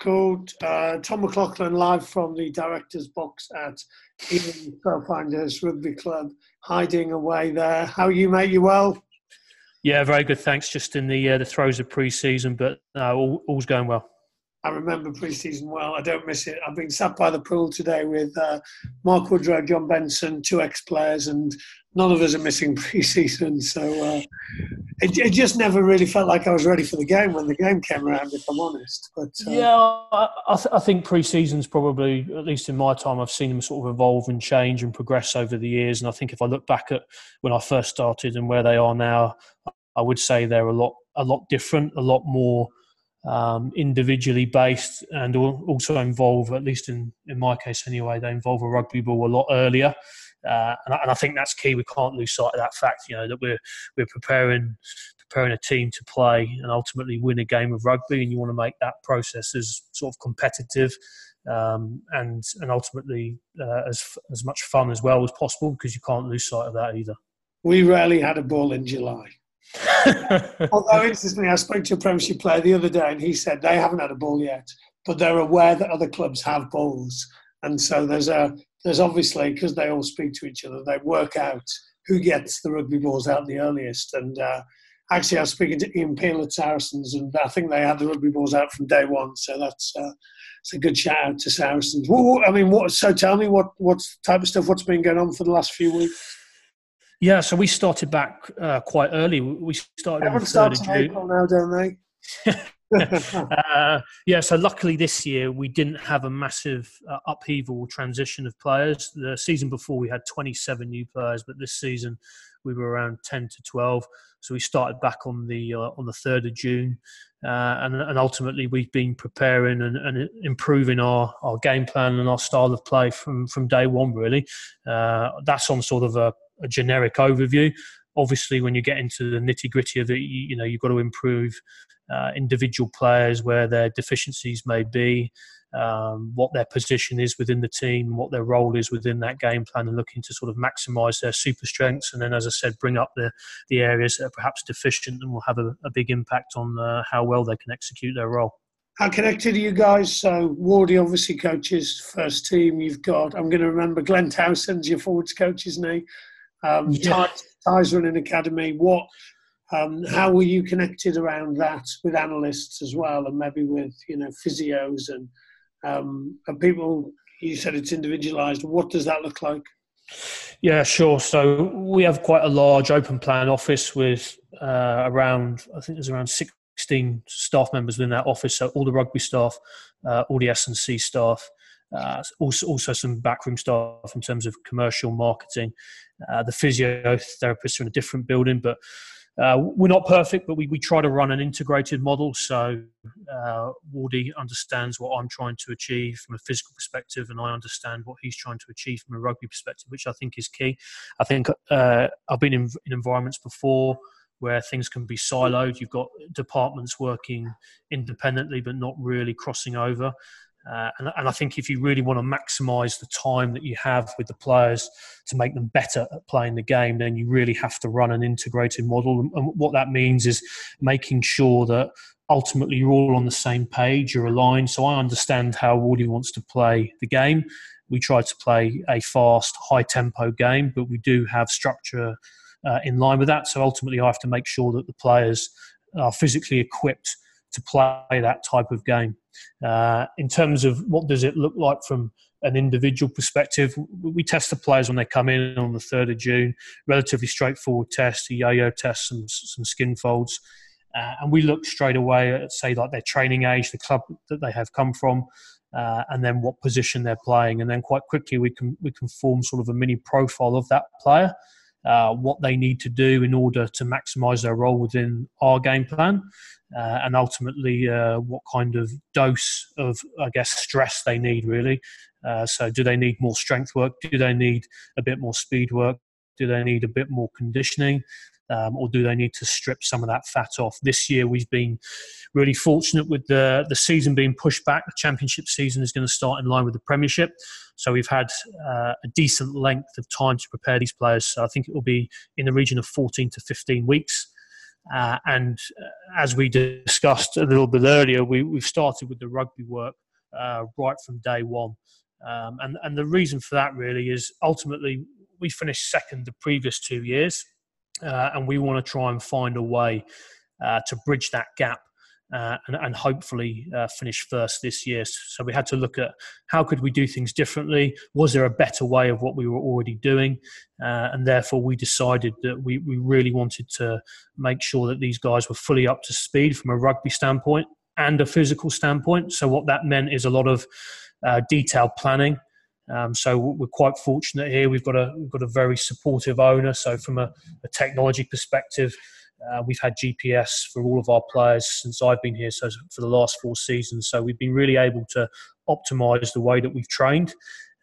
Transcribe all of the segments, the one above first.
called uh, Tom McLaughlin live from the director's box at Ealing Trailfinders Rugby Club, hiding away there. How are you, mate? You well? Yeah, very good. Thanks. Just in the uh, the throes of pre-season, but uh, all, all's going well. I remember pre-season well. I don't miss it. I've been sat by the pool today with uh, Mark Woodrow, John Benson, two ex-players, and none of us are missing pre-season. So uh, it, it, just never really felt like I was ready for the game when the game came around. If I'm honest, but uh, yeah, I, I, th- I think pre-season's probably, at least in my time, I've seen them sort of evolve and change and progress over the years. And I think if I look back at when I first started and where they are now, I would say they're a lot a lot different, a lot more um, individually based and also involve, at least in, in my case anyway, they involve a rugby ball a lot earlier. Uh, and, I, and, I, think that's key. We can't lose sight of that fact. You know that we're we're preparing preparing a team to play and ultimately win a game of rugby, and you want to make that process as sort of competitive um, and and ultimately uh, as as much fun as well as possible because you can't lose sight of that either. We rarely had a ball in July. Although interestingly, I spoke to a Premiership player the other day, and he said they haven't had a ball yet, but they're aware that other clubs have balls, and so there's a there's obviously because they all speak to each other, they work out who gets the rugby balls out the earliest. And uh, actually, I was speaking to Ian Peel at Saracens, and I think they had the rugby balls out from day one. So that's uh, it's a good shout out to Saracens. Well, I mean, what? So tell me what what type of stuff? What's been going on for the last few weeks? Yeah, so we started back uh, quite early. We started Everyone on the third of June. April now, don't they? uh, yeah, so luckily this year we didn't have a massive uh, upheaval transition of players. The season before we had 27 new players, but this season we were around 10 to 12. So we started back on the uh, on the 3rd of June, uh, and, and ultimately we've been preparing and, and, improving our, our game plan and our style of play from from day one. Really, uh, that's on sort of a a generic overview. Obviously, when you get into the nitty gritty of it, you, you, know you've got to improve uh, individual players where their deficiencies may be, um, what their position is within the team, what their role is within that game plan, and looking to sort of maximise their super strengths. And then, as I said, bring up the the areas that are perhaps deficient and will have a, a big impact on uh, how well they can execute their role. How connected are you guys? So Wardy obviously coaches first team. You've got I'm going to remember Glenn Townsend's your forwards coach, isn't he? Um, yeah. Ties Running Academy. What? Um, how were you connected around that with analysts as well, and maybe with you know physios and um, and people? You said it's individualized. What does that look like? Yeah, sure. So we have quite a large open plan office with uh, around, I think there's around 16 staff members within that office. So all the rugby staff, uh, all the S and C staff, uh, also, also some backroom staff in terms of commercial marketing. Uh, the physiotherapists are in a different building, but uh, we're not perfect, but we, we try to run an integrated model. So uh, Wardy understands what I'm trying to achieve from a physical perspective, and I understand what he's trying to achieve from a rugby perspective, which I think is key. I think uh, I've been in, in environments before where things can be siloed. You've got departments working independently, but not really crossing over. Uh, and, and, I think if you really want to maximise the time that you have with the players to make them better at playing the game, then you really have to run an integrated model. And what that means is making sure that ultimately you're all on the same page, you're aligned. So I understand how Wardy wants to play the game. We try to play a fast, high tempo game, but we do have structure uh, in line with that. So ultimately, I have to make sure that the players are physically equipped to play that type of game. Uh, in terms of what does it look like from an individual perspective, we test the players when they come in on the 3rd of June. Relatively straightforward test, a yo-yo test, some, some skin folds. Uh, and we look straight away at, say, like their training age, the club that they have come from, uh, and then what position they're playing. And then quite quickly we can, we can form sort of a mini profile of that player. Uh, what they need to do in order to maximise their role within our game plan, uh, and ultimately uh, what kind of dose of, I guess, stress they need really. Uh, so, do they need more strength work? Do they need a bit more speed work? Do they need a bit more conditioning? Um, or do they need to strip some of that fat off? This year, we've been really fortunate with the the season being pushed back. The championship season is going to start in line with the Premiership, so we've had uh, a decent length of time to prepare these players. So I think it will be in the region of 14 to 15 weeks. Uh, and uh, as we discussed a little bit earlier, we, we've started with the rugby work uh, right from day one. Um, and, and the reason for that really is ultimately we finished second the previous two years, uh, and we want to try and find a way uh, to bridge that gap uh, and, and, hopefully uh, finish first this year. So we had to look at how could we do things differently. Was there a better way of what we were already doing? Uh, and therefore, we decided that we, we really wanted to make sure that these guys were fully up to speed from a rugby standpoint and a physical standpoint. So what that meant is a lot of uh, detailed planning. Um, so we're quite fortunate here. We've got a we've got a very supportive owner. So from a, a technology perspective, uh, we've had GPS for all of our players since I've been here, so for the last four seasons. So we've been really able to optimise the way that we've trained.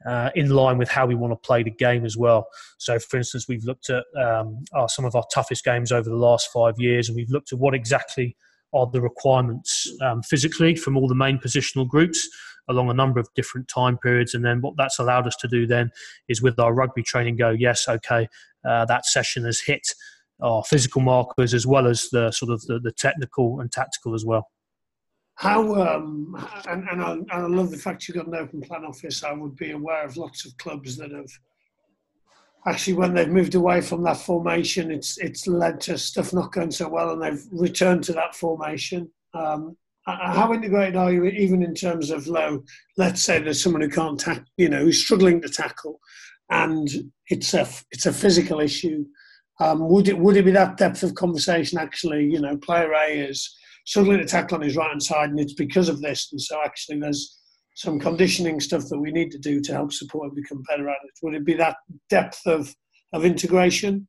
Uh, in line with how we want to play the game as well. So, for instance, we've looked at um, our, some of our toughest games over the last five years, and we've looked at what exactly are the requirements um, physically from all the main positional groups along a number of different time periods. And then what that's allowed us to do then is with our rugby training, go, yes, okay, uh, that session has hit our physical markers as well as the sort of the, the technical and tactical as well. How um, and, and I, and, I, love the fact you've got an open plan office. I would be aware of lots of clubs that have actually, when they've moved away from that formation, it's it's led to stuff not going so well, and they've returned to that formation. Um, how integrated are you, even in terms of low? Let's say there's someone who can't tackle, you know, who's struggling to tackle, and it's a it's a physical issue. Um, would it would it be that depth of conversation? Actually, you know, player A is struggling to tackle on his right hand side, and it's because of this. And so, actually, there's some conditioning stuff that we need to do to help support him become better at it. Would it be that depth of of integration?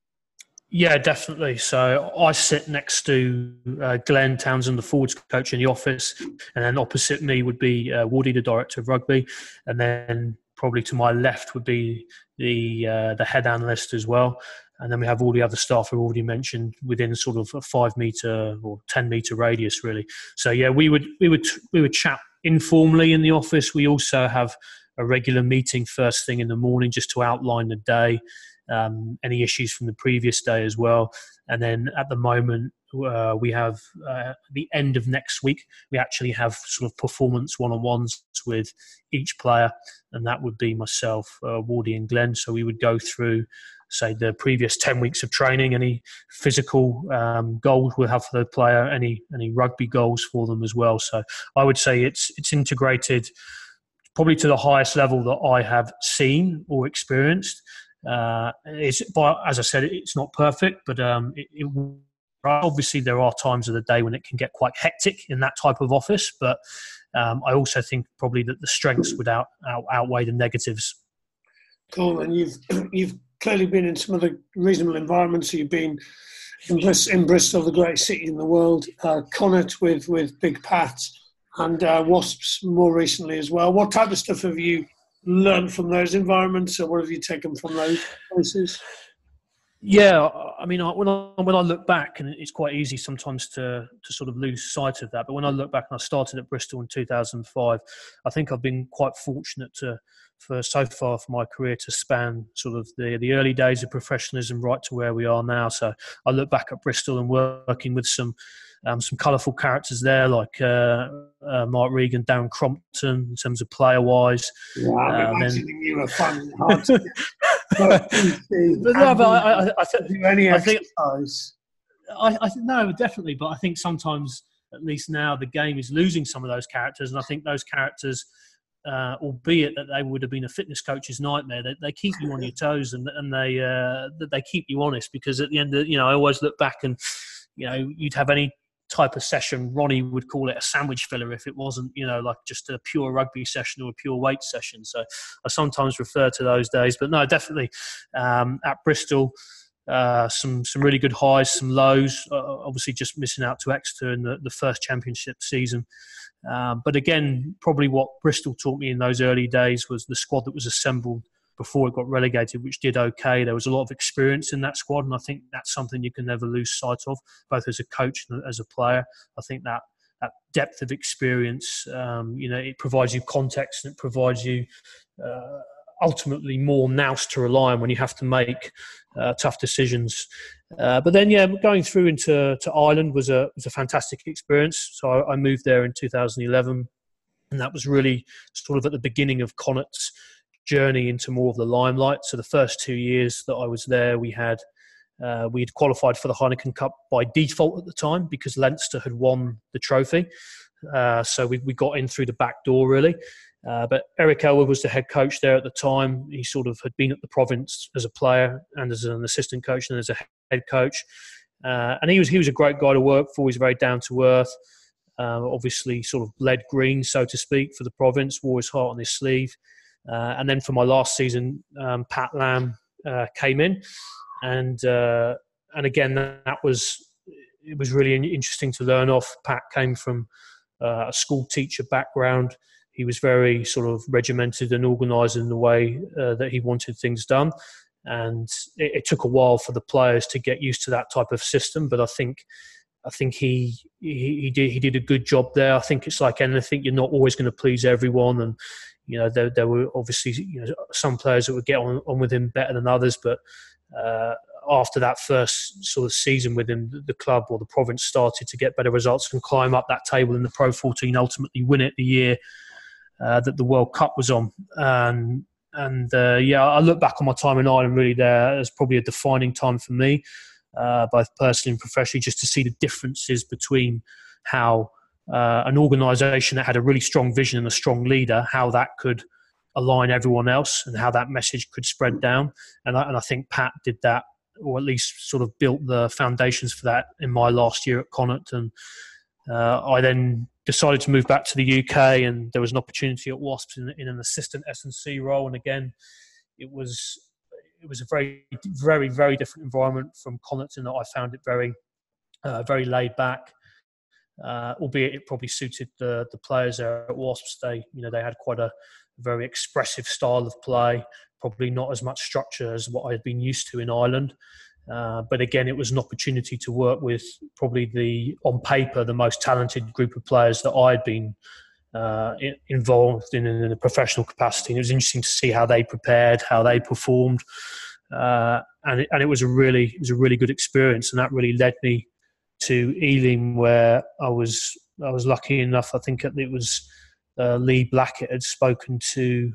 Yeah, definitely. So I sit next to uh, Glenn Townsend, the forwards coach in the office, and then opposite me would be uh, Woody, the director of rugby, and then probably to my left would be the uh, the head analyst as well and then we have all the other staff who already mentioned within sort of a five meter or ten meter radius, really. So yeah, we would we would we would chat informally in the office. We also have a regular meeting first thing in the morning just to outline the day, um, any issues from the previous day as well, and then at the moment. Uh, we have uh, the end of next week. We actually have sort of performance one-on-ones with each player, and that would be myself, uh, Wardy, and Glenn. So we would go through say the previous 10 weeks of training any physical um, goals we'll have for the player any any rugby goals for them as well so i would say it's it's integrated probably to the highest level that i have seen or experienced uh, it's but as i said it's not perfect but um, it, it obviously there are times of the day when it can get quite hectic in that type of office but um, i also think probably that the strengths would out, out, outweigh the negatives cool and you've you've clearly been in some other reasonable environments. You've been in, in Bristol, the great city in the world, uh, with, with Big Pat, and uh, Wasps more recently as well. What type of stuff have you learned from those environments, or what have you taken from those places? Yeah, I mean, when I when I look back, and it's quite easy sometimes to to sort of lose sight of that. But when I look back, and I started at Bristol in 2005, I think I've been quite fortunate to for so far for my career to span sort of the, the early days of professionalism right to where we are now. So I look back at Bristol and working with some um, some colourful characters there like uh, uh, Mark Regan, Darren Crompton in terms of player wise. I'm uh, imagining then... you were fun. But no, but I, I, I, do any I exercise. Think, I, I no, definitely. But I think sometimes, at least now, the game is losing some of those characters, and I think those characters uh, albeit that they would have been a fitness coach's nightmare. They, they keep you on your toes and and they uh, they keep you honest because at the end of you know I always look back and you know you'd have any type of session Ronnie would call it a sandwich filler if it wasn't you know like just a pure rugby session or a pure weight session. So I sometimes refer to those days, but no, definitely um, at Bristol. Uh, some some really good highs, some lows. Uh, obviously, just missing out to Exeter in the, the first championship season. Um, but again, probably what Bristol taught me in those early days was the squad that was assembled before it got relegated, which did okay. There was a lot of experience in that squad, and I think that's something you can never lose sight of, both as a coach and as a player. I think that that depth of experience, um, you know, it provides you context and it provides you uh, ultimately more nous to rely on when you have to make uh, tough decisions. Uh, but then, yeah, going through into to Ireland was a was a fantastic experience. So I, I, moved there in 2011, and that was really sort of at the beginning of Connacht's journey into more of the limelight. So the first two years that I was there, we had uh, we had qualified for the Heineken Cup by default at the time because Leinster had won the trophy. Uh, so we, we got in through the back door really. Uh, but Eric Elwood was the head coach there at the time. He sort of had been at the province as a player and as an assistant coach and as a head coach. Uh, and he was he was a great guy to work for. He's very down to earth. Uh, obviously, sort of led green, so to speak, for the province. Wore his heart on his sleeve. Uh, and then for my last season, um, Pat Lam uh, came in, and uh, and again that was it was really interesting to learn off. Pat came from a school teacher background he was very sort of regimented and organised in the way uh, that he wanted things done. And it, it, took a while for the players to get used to that type of system. But I think, I think he, he, he did he did a good job there. I think it's like anything; you're not always going to please everyone, and you know there, there were obviously you know some players that would get on, on with him better than others. But uh, after that first sort of season with him, the club or the province started to get better results and climb up that table in the Pro 14, ultimately win it the year uh, that the World Cup was on. And and uh, yeah, I look back on my time in Ireland really there as probably a defining time for me, uh, both personally and professionally, just to see the differences between how uh, an organisation that had a really strong vision and a strong leader, how that could align everyone else and how that message could spread down. And I, and I think Pat did that, or at least sort of built the foundations for that in my last year at Connacht. And uh, I then decided to move back to the UK, and there was an opportunity at Wasps in, in an assistant S and C role. And again, it was it was a very very very different environment from Connacht in that I found it very uh, very laid back. Uh, albeit it probably suited the the players there at Wasps. They you know they had quite a very expressive style of play, probably not as much structure as what I had been used to in Ireland. Uh, but again, it was an opportunity to work with probably the, on paper, the most talented group of players that I'd been uh, involved in in a professional capacity. And it was interesting to see how they prepared, how they performed, uh, and it, and it was a really it was a really good experience. And that really led me to Ealing, where I was I was lucky enough. I think it was uh, Lee Blackett had spoken to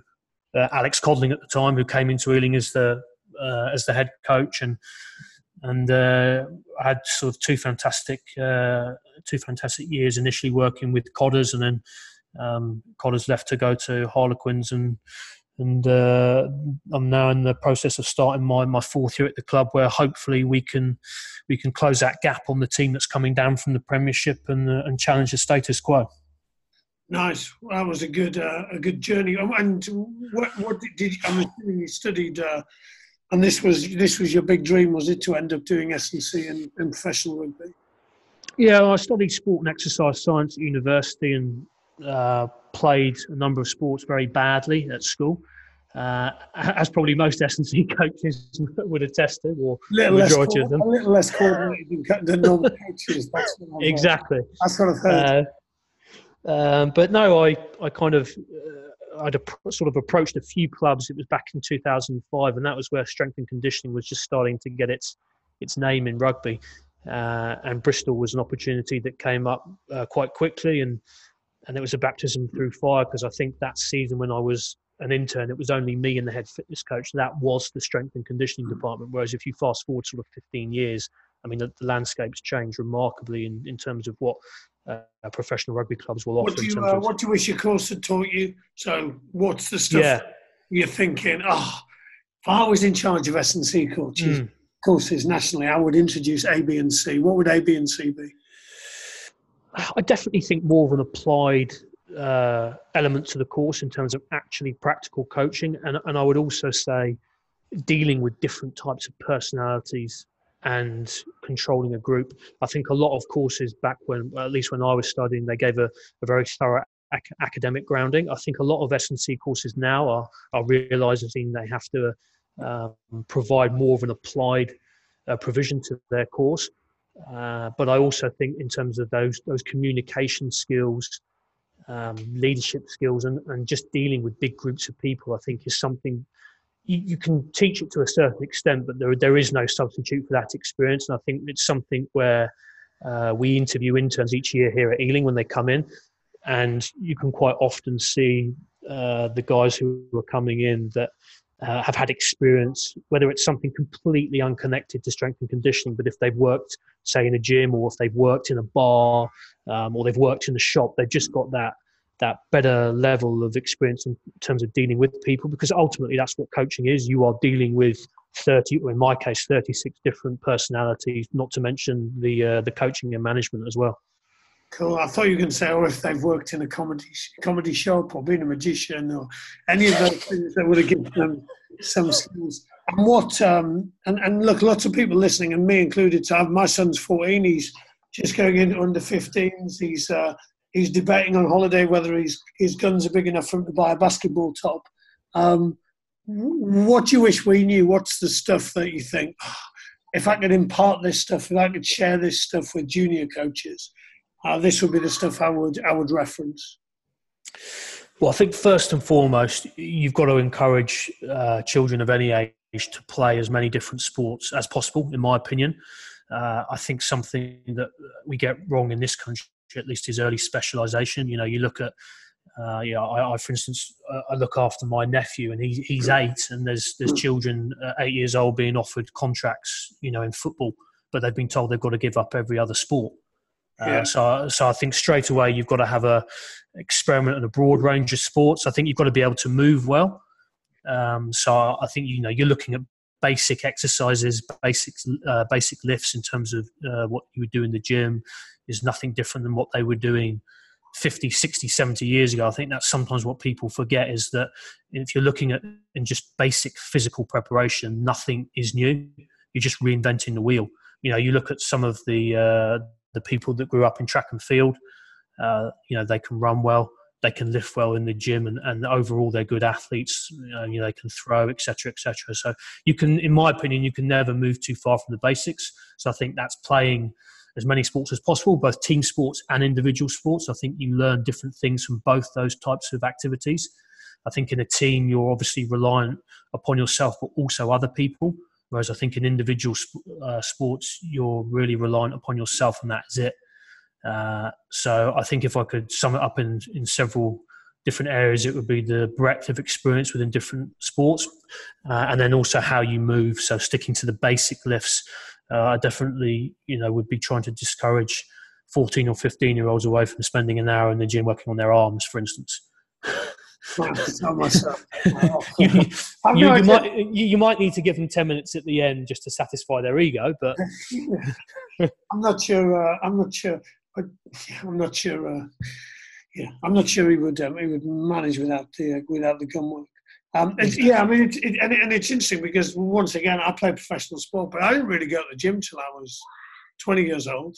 uh, Alex Codling at the time, who came into Ealing as the uh, as the head coach, and and uh, I had sort of two fantastic uh, two fantastic years initially working with Codders, and then um, Codders left to go to Harlequins, and and uh, I'm now in the process of starting my, my fourth year at the club, where hopefully we can we can close that gap on the team that's coming down from the Premiership and uh, and challenge the status quo. Nice. Well, that was a good uh, a good journey. And what what did I'm assuming you studied uh, and this was this was your big dream, was it, to end up doing S&C in, in professional rugby? Yeah, I studied sport and exercise science at university and uh, played a number of sports very badly at school. Uh, as probably most S&C coaches would attest to, or little majority of them. A little less coordinated than normal coaches. That's exactly. That's what I've heard. Uh, um, but no, I, I kind of uh, I'd sort of approached a few clubs. It was back in 2005, and that was where strength and conditioning was just starting to get its its name in rugby. Uh, and Bristol was an opportunity that came up uh, quite quickly, and and it was a baptism through fire because I think that season when I was an intern, it was only me and the head fitness coach. That was the strength and conditioning department. Whereas if you fast forward sort of 15 years, I mean, the, the landscape's changed remarkably in, in terms of what uh, professional rugby clubs will offer. What do, you, uh, what do you wish your course had taught you? So, what's the stuff yeah. you're thinking? Oh, if I was in charge of S and C coaches mm. courses nationally, I would introduce A, B, and C. What would A, B, and C be? I definitely think more of an applied uh, element to the course in terms of actually practical coaching, and and I would also say dealing with different types of personalities and controlling a group. I think a lot of courses back when, at least when I was studying, they gave a, a very thorough ac- academic grounding. I think a lot of S&C courses now are, are realizing they have to um, provide more of an applied uh, provision to their course. Uh, but I also think in terms of those those communication skills, um, leadership skills, and, and just dealing with big groups of people, I think is something you, you, can teach it to a certain extent, but there there is no substitute for that experience. And I think it's something where uh, we interview interns each year here at Ealing when they come in, and you can quite often see uh, the guys who are coming in that uh, have had experience, whether it's something completely unconnected to strength and conditioning, but if they've worked, say, in a gym or if they've worked in a bar um, or they've worked in a shop, they've just got that that better level of experience in terms of dealing with people because ultimately that's what coaching is. You are dealing with 30, or in my case, 36 different personalities, not to mention the uh, the coaching and management as well. Cool. I thought you were going to say, or oh, if they've worked in a comedy comedy shop or been a magician or any of those things that would have given them some skills. And what? Um, and and look, lots of people listening, and me included. So my son's 14. He's just going into under 15s. He's uh, he's debating on holiday whether his his guns are big enough for him to buy a basketball top. Um, what do you wish we knew? What's the stuff that you think? Oh, if I could impart this stuff, if I could share this stuff with junior coaches, uh, this would be the stuff I would I would reference. Well, I think first and foremost, you've got to encourage uh, children of any age to play as many different sports as possible. In my opinion, uh, I think something that we get wrong in this country, at least, is early specialisation. You know, you look at uh, yeah, I, I, for instance, uh, I look after my nephew, and he, he's eight, and there's there's children eight years old being offered contracts, you know, in football, but they've been told they've got to give up every other sport. Uh, yeah. so, so I think straight away you've got to have a experiment in a broad range of sports. I think you've got to be able to move well. Um, so I think you know you're looking at basic exercises, basic uh, basic lifts in terms of uh, what you would do in the gym is nothing different than what they were doing 50, 60, 70 years ago. I think that's sometimes what people forget is that if you're looking at in just basic physical preparation, nothing is new. You're just reinventing the wheel. You know, you look at some of the uh, the people that grew up in track and field. Uh, you know, they can run well, they can lift well in the gym, and, and overall they're good athletes. Uh, you know, they can throw, etc., etc. So you can, in my opinion, you can never move too far from the basics. So I think that's playing as many sports as possible, both team sports and individual sports. I think you learn different things from both those types of activities. I think in a team, you're obviously reliant upon yourself, but also other people. Whereas I think in individual uh, sports, you're really reliant upon yourself, and that's it. Uh, so I think if I could sum it up in, in several different areas, it would be the breadth of experience within different sports, uh, and then also how you move. So sticking to the basic lifts, uh, I definitely you know would be trying to discourage 14 or 15 year olds away from spending an hour in the gym working on their arms, for instance. you, you, you might you, you, might need to give them ten minutes at the end just to satisfy their ego, but I'm not sure. Uh, I'm not sure. I'm not sure. Uh, yeah, I'm not sure he would. Um, he would manage without the uh, without the gun work. Um, yeah, I mean, it, it, and, it, and, it's interesting because once again, I played professional sport, but I didn't really go to the gym till I was 20 years old.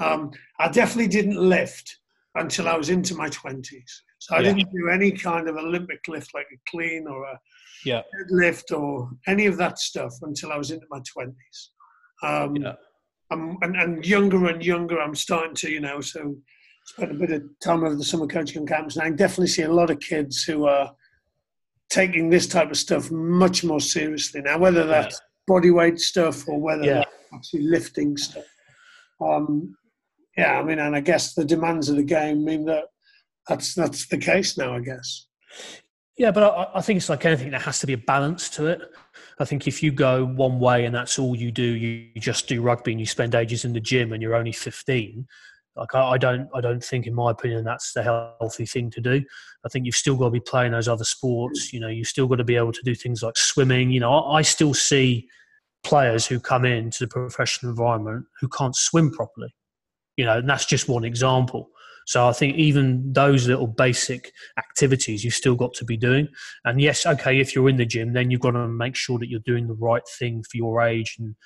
Um, I definitely didn't lift until I was into my 20s. So I yeah. didn't do any kind of Olympic lift like a clean or a yeah. deadlift or any of that stuff until I was into my 20s. Um, yeah. I'm, and, and younger and younger, I'm starting to, you know, so spent a bit of time over the summer coaching camps, and I definitely see a lot of kids who are taking this type of stuff much more seriously now, whether that's yeah. body weight stuff or whether yeah. that's actually lifting stuff. Um, yeah, I mean, and I guess the demands of the game mean that that's that's the case now, I guess. Yeah, but I, I, think it's like anything. There has to be a balance to it. I think if you go one way and that's all you do, you just do rugby and you spend ages in the gym and you're only 15. Like I, I don't, I don't think, in my opinion, that's the healthy thing to do. I think you've still got to be playing those other sports. You know, you've still got to be able to do things like swimming. You know, I, I still see players who come into the professional environment who can't swim properly. You know, and that's just one example. So I think even those little basic activities you've still got to be doing. And yes, okay, if you're in the gym, then you've got to make sure that you're doing the right thing for your age and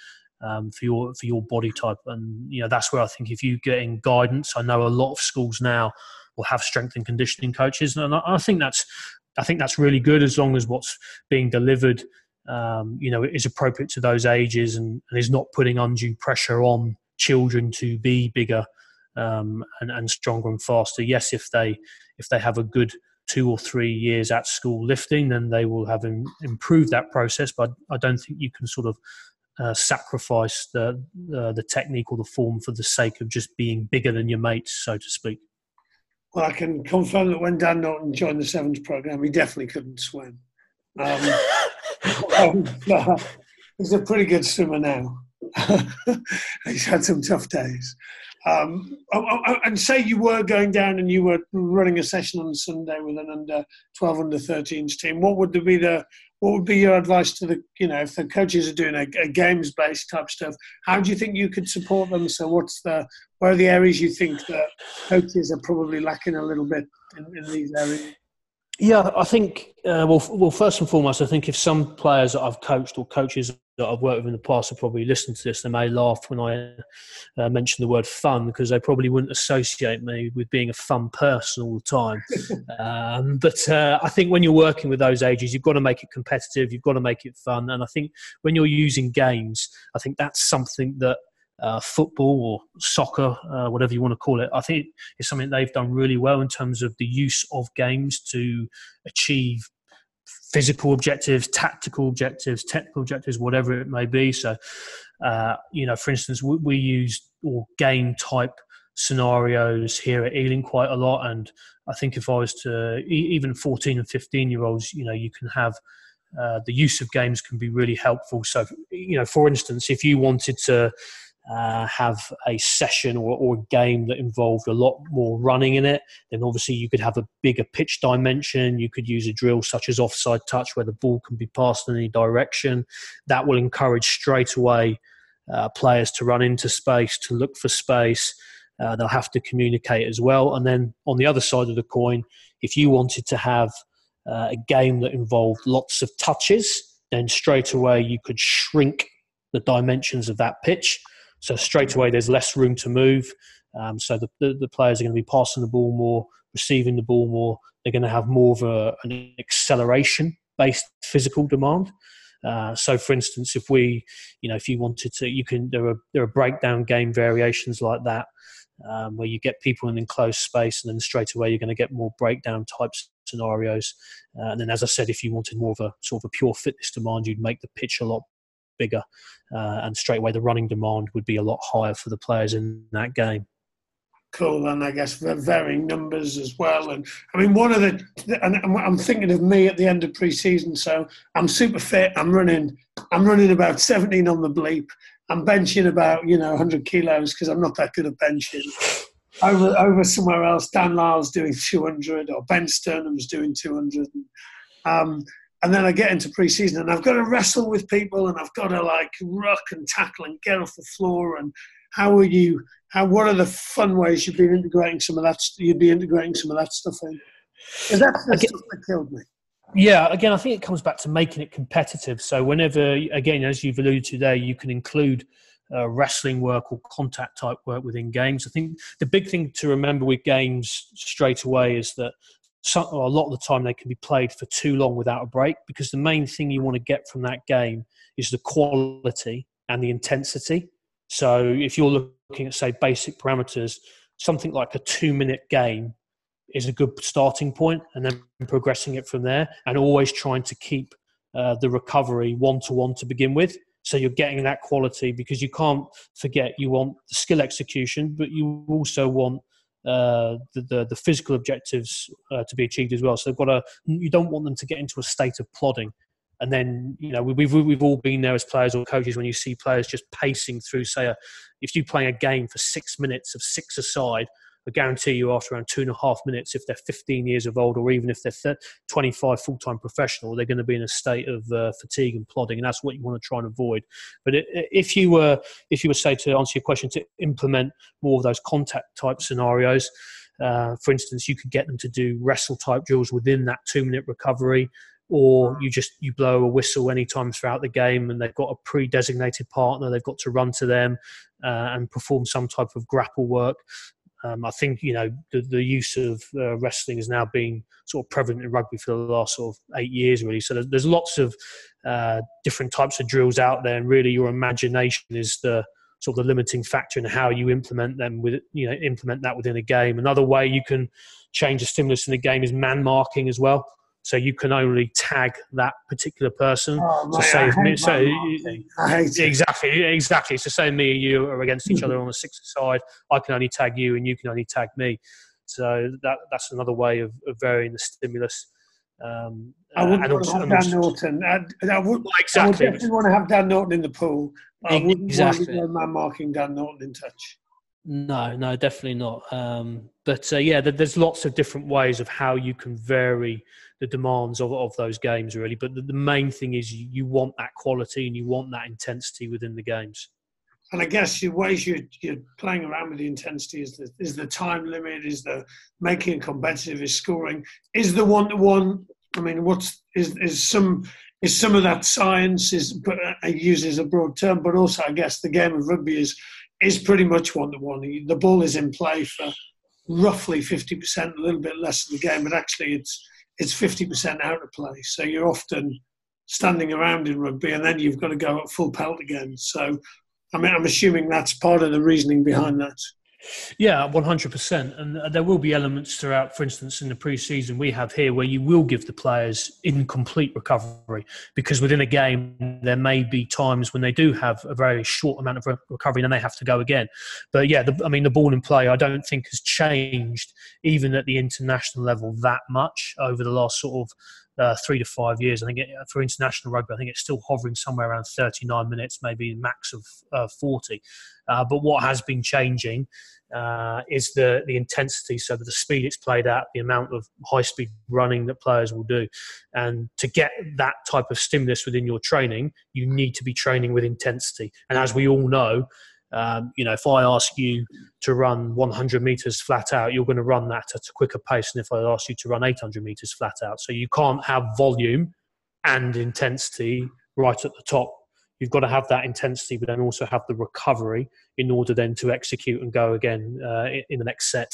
um, for your for your body type. And you know that's where I think if you get in guidance, I know a lot of schools now will have strength and conditioning coaches, and I, I think that's I think that's really good as long as what's being delivered. Um, you know, is appropriate to those ages and, and is not putting undue pressure on children to be bigger um, and, and stronger and faster. Yes, if they if they have a good two or three years at school lifting, then they will have improved that process. But I don't think you can sort of uh, sacrifice the uh, the technique or the form for the sake of just being bigger than your mates, so to speak. Well, I can confirm that when Dan Norton joined the Sevens program, he definitely couldn't swim. Um, uh, he's a pretty good swimmer now. he's had some tough days. Um, oh, oh, oh, and say you were going down and you were running a session on Sunday with an under 12, under 13s team. What would be the what would be your advice to the you know if the coaches are doing a, a games based type stuff? How do you think you could support them? So what's the where are the areas you think that coaches are probably lacking a little bit in, in these areas? Yeah, I think uh, well, well, first and foremost, I think if some players that I've coached or coaches that I've worked with in the past have probably listened to this, they may laugh when I uh, mention the word fun because they probably wouldn't associate me with being a fun person all the time. um, but uh, I think when you're working with those ages, you've got to make it competitive, you've got to make it fun. And I think when you're using games, I think that's something that uh, football or soccer, uh, whatever you want to call it. I think it's something they've done really well in terms of the use of games to achieve physical objectives, tactical objectives, technical objectives, whatever it may be. So, uh, you know, for instance, we, we use or game type scenarios here at Ealing quite a lot. And I think if I was to, even 14 and 15 year olds, you know, you can have uh, the use of games can be really helpful. So, you know, for instance, if you wanted to uh, have a session or, or a game that involved a lot more running in it, then obviously you could have a bigger pitch dimension. You could use a drill such as offside touch where the ball can be passed in any direction. That will encourage straight away uh, players to run into space, to look for space. Uh, they'll have to communicate as well. And then on the other side of the coin, if you wanted to have uh, a game that involved lots of touches, then straight away you could shrink the dimensions of that pitch so straight away, there's less room to move. Um, so the, the, the, players are going to be passing the ball more, receiving the ball more. They're going to have more of a, an acceleration based physical demand. Uh, so, for instance, if we, you know, if you wanted to, you can there are there are breakdown game variations like that, um, where you get people in enclosed space, and then straight away you're going to get more breakdown types scenarios. Uh, and then, as I said, if you wanted more of a sort of a pure fitness demand, you'd make the pitch a lot bigger, uh, and straight away the running demand would be a lot higher for the players in that game. Cool, and I guess the varying numbers as well. And I mean, one of the, and I'm thinking of me at the end of pre-season. So I'm super fit. I'm running, I'm running about 17 on the bleep. I'm benching about you know 100 kilos because I'm not that good at benching. Over over somewhere else, Dan Lyle's doing 200, or Ben Sturnham's doing 200. Um, and then I get into preseason and I've got to wrestle with people and I've got to like ruck and tackle and get off the floor. And how are you? How what are the fun ways you've been integrating some of that? You'd be integrating some of that stuff in. And that's the stuff that killed me. Yeah, again, I think it comes back to making it competitive. So whenever, again, as you've alluded to there, you can include uh, wrestling work or contact type work within games. I think the big thing to remember with games straight away is that some, a lot of the time they can be played for too long without a break because the main thing you want to get from that game is the quality and the intensity. So if you're looking at say basic parameters, something like a two minute game is a good starting point, and then progressing it from there, and always trying to keep uh, the recovery one to one to begin with. So you're getting that quality because you can't forget you want the skill execution, but you also want uh, the, the, the physical objectives uh, to be achieved as well. So they've got to. You don't want them to get into a state of plodding, and then you know we've we've all been there as players or coaches when you see players just pacing through. Say, a, if you play a game for six minutes of six aside, I guarantee you, after around two and a half minutes, if they're 15 years of old, or even if they're 25 full-time professional, they're going to be in a state of uh, fatigue and plodding, and that's what you want to try and avoid. But if you were, if you were say to answer your question, to implement more of those contact type scenarios, uh, for instance, you could get them to do wrestle type drills within that two-minute recovery or you just you blow a whistle anytime throughout the game and they've got a pre-designated partner they've got to run to them uh, and perform some type of grapple work um, I think you know the, the use of uh, wrestling has now been sort of prevalent in rugby for the last sort of eight years, really. So there's, there's lots of uh, different types of drills out there, and really your imagination is the sort of the limiting factor in how you implement them with you know implement that within a game. Another way you can change the stimulus in the game is man marking as well. So you can only tag that particular person. Oh, say I me, so man-marking. I hate it. exactly, exactly. So say me and you are against each other on the sixth side. I can only tag you, and you can only tag me. So that that's another way of, of varying the stimulus. Um, I wouldn't and want to have Dan Norton. I, I would, I would exactly. definitely want to have Dan Norton in the pool. I wouldn't Exactly. want to man marking Dan Norton in touch. No, no, definitely not. Um, but uh, yeah, there's lots of different ways of how you can vary the demands of, of those games, really. But the, the main thing is you, you want that quality and you want that intensity within the games. And I guess the ways you're, you're playing around with the intensity is the, is the time limit, is the making it competitive, is scoring, is the one to one. I mean, what's is is some is some of that science is but I use it as a broad term, but also I guess the game of rugby is is pretty much one to one. The ball is in play for roughly fifty percent, a little bit less of the game, but actually it's it's fifty percent out of play. So you're often standing around in rugby, and then you've got to go at full pelt again. So I mean, I'm assuming that's part of the reasoning behind that. Yeah, one hundred percent, and uh, there will be elements throughout. For instance, in the pre-season we have here, where you will give the players incomplete recovery because within a game there may be times when they do have a very short amount of recovery, and then they have to go again. But yeah, the, I mean, the ball in play, I don't think has changed even at the international level that much over the last sort of uh, three to five years. I think it, for international rugby, I think it's still hovering somewhere around 39 minutes, maybe max of uh, 40. Uh, but what has been changing uh, is the the intensity, so the speed it's played at, the amount of high speed running that players will do, and to get that type of stimulus within your training, you need to be training with intensity. And as we all know. Um, you know, if I ask you to run 100 meters flat out, you're going to run that at a quicker pace than if I ask you to run 800 meters flat out. So you can't have volume and intensity right at the top. You've got to have that intensity, but then also have the recovery in order then to execute and go again uh, in- the next set.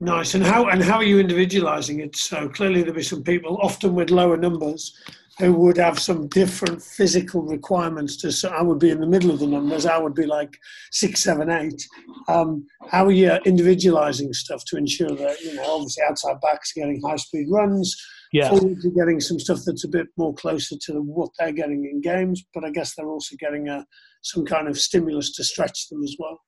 Nice. And how and how are you individualising it? So clearly there'll be some people, often with lower numbers, who would have some different physical requirements. To so I would be in the middle of the numbers. I would be like six, seven, eight. Um, how are you individualising stuff to ensure that you know, obviously outside backs getting high speed runs, Yeah, forwards are getting some stuff that's a bit more closer to what they're getting in games, but I guess they're also getting a some kind of stimulus to stretch them as well.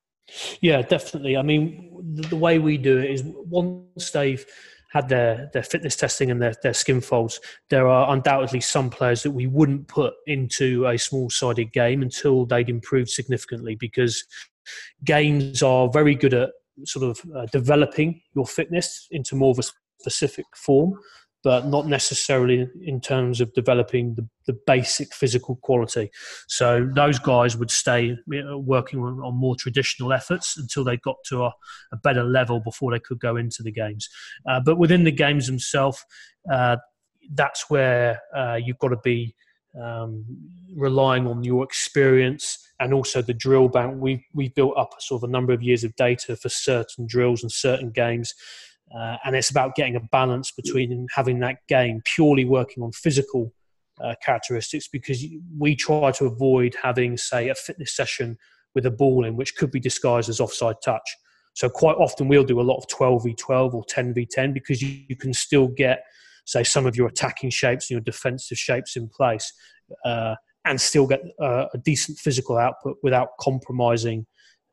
Yeah, definitely. I mean, the, the way we do it is once they've had their, their fitness testing and their, their skin folds, there are undoubtedly some players that we wouldn't put into a small sided game until they'd improved significantly because games are very good at sort of uh, developing your fitness into more of a specific form. But not necessarily in terms of developing the, the basic physical quality. So those guys would stay working on, more traditional efforts until they got to a, a better level before they could go into the games. Uh, but within the games themselves, uh, that's where uh, you've got to be um, relying on your experience and also the drill bank. We've, we've built up a sort of a number of years of data for certain drills and certain games. Uh, and it's about getting a balance between having that game purely working on physical uh, characteristics because we try to avoid having, say, a fitness session with a ball in which could be disguised as offside touch. So quite often we'll do a lot of 12v12 or 10v10 because you, you can still get, say, some of your attacking shapes and your defensive shapes in place uh, and still get uh, a decent physical output without compromising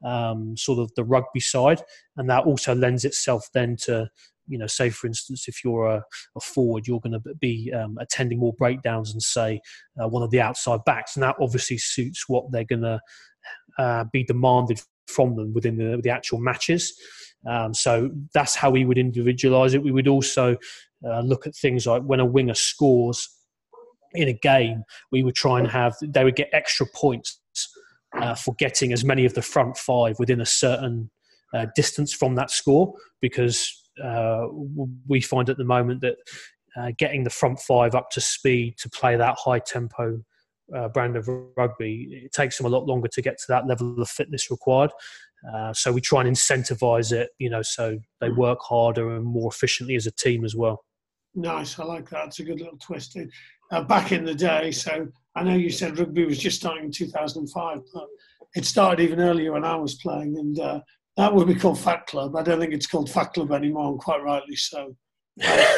um, sort of the rugby side. And that also lends itself then to you know, say for instance, if you're a, a forward, you're going to be um, attending more breakdowns and say uh, one of the outside backs, and that obviously suits what they're going to uh, be demanded from them within the, the actual matches. Um, so that's how we would individualize it. We would also uh, look at things like when a winger scores in a game, we would try and have they would get extra points uh, for getting as many of the front five within a certain uh, distance from that score because uh, we find at the moment that uh, getting the front five up to speed to play that high tempo uh, brand of rugby, it takes them a lot longer to get to that level of fitness required. Uh, so we try and incentivize it, you know, so they work harder and more efficiently as a team as well. Nice, I like that. It's a good little twist. Uh, back in the day, so I know you said rugby was just starting in 2005, but it started even earlier when I was playing, and uh, that would be called Fat Club. I don't think it's called Fat Club anymore, and quite rightly so.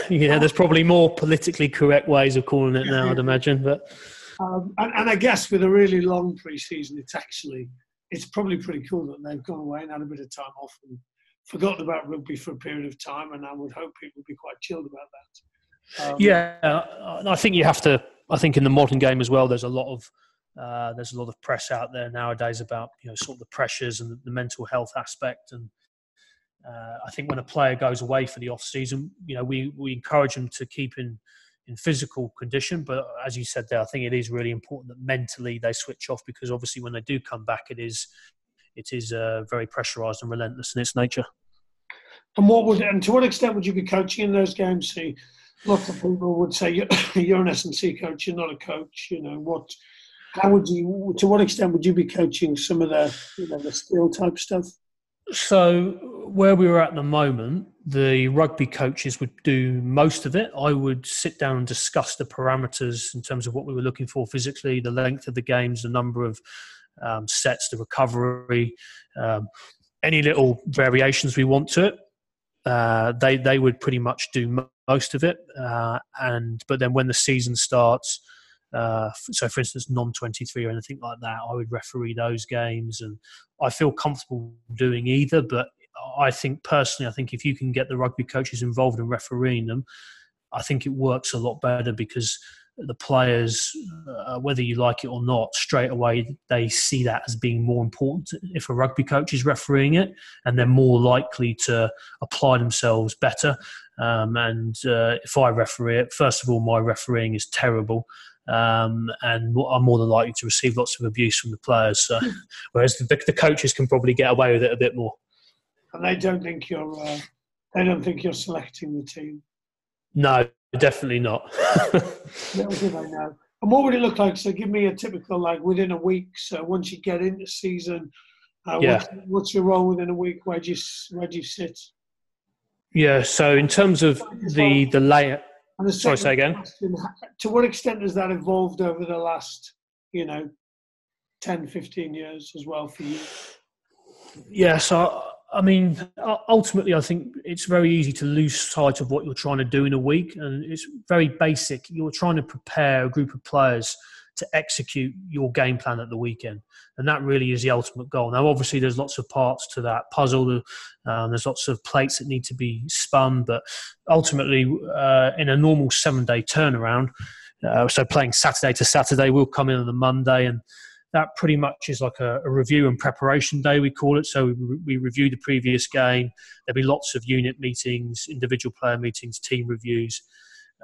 yeah, there's probably more politically correct ways of calling it now, I'd imagine. But um, and, and, I guess with a really long pre-season, it's actually it's probably pretty cool that they've gone away and had a bit of time off and forgotten about rugby for a period of time. And I would hope people would be quite chilled about that. Um, yeah, I think you have to. I think in the modern game as well, there's a lot of uh, there's a lot of press out there nowadays about you know sort of the pressures and the, mental health aspect and uh, I think when a player goes away for the off season, you know, we, we encourage them to keep in, in physical condition. But as you said there, I think it is really important that mentally they switch off because obviously when they do come back, it is it is uh, very pressurised and relentless in its nature. And what would and to what extent would you be coaching in those games? See, lots of people would say you're, an S and C coach, you're not a coach. You know what? How would you? To what extent would you be coaching some of the you know the skill type stuff? So, where we were at the moment, the rugby coaches would do most of it. I would sit down and discuss the parameters in terms of what we were looking for physically, the length of the games, the number of um, sets, the recovery, um, any little variations we want to it. Uh, they they would pretty much do most of it, uh, and but then when the season starts, uh, so, for instance, non 23 or anything like that, I would referee those games, and I feel comfortable doing either. But I think personally, I think if you can get the rugby coaches involved in refereeing them, I think it works a lot better because the players, uh, whether you like it or not, straight away they see that as being more important if a rugby coach is refereeing it, and they're more likely to apply themselves better. Um, and uh, if I referee it, first of all, my refereeing is terrible um, and are more than likely to receive lots of abuse from the players. So, whereas the, the, coaches can probably get away with it a bit more. And they don't think you're uh, they don't think you're selecting the team. No, definitely not. Little know. And what would it look like? So, give me a typical like within a week. So, once you get into season, uh, yeah. what's, what's your role within a week? Where do you where do you sit? Yeah. So, in terms of the the layout and the Sorry, say again. Question, to what extent has that evolved over the last, you know, 10, 15 years as well for you? Yeah, so I mean, ultimately, I think it's very easy to lose sight of what you're trying to do in a week, and it's very basic. You're trying to prepare a group of players to execute your game plan at the weekend. And that really is the ultimate goal. Now, obviously, there's lots of parts to that puzzle. Um, there's lots of plates that need to be spun, but ultimately, uh, in a normal seven day turnaround, uh, so playing Saturday to Saturday, we'll come in on the Monday and that pretty much is like a, a, review and preparation day, we call it. So we, we, review the previous game. There'll be lots of unit meetings, individual player meetings, team reviews.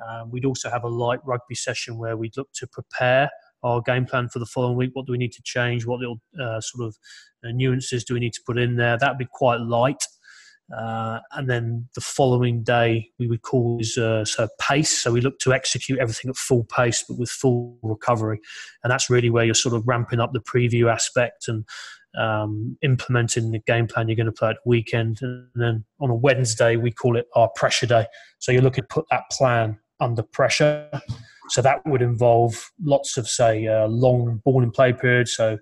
Um, we'd also have a light rugby session where we'd look to prepare our game plan for the following week. What do we need to change? What little uh, sort of uh, nuances do we need to put in there? That'd be quite light. Uh, and then the following day, we would call is uh, so pace. So we look to execute everything at full pace, but with full recovery. And that's really where you're sort of ramping up the preview aspect and um, implementing the game plan you're going to play at the weekend. And then on a Wednesday, we call it our pressure day. So you're looking to put that plan under pressure. So that would involve lots of, say, uh, long ball in play periods, so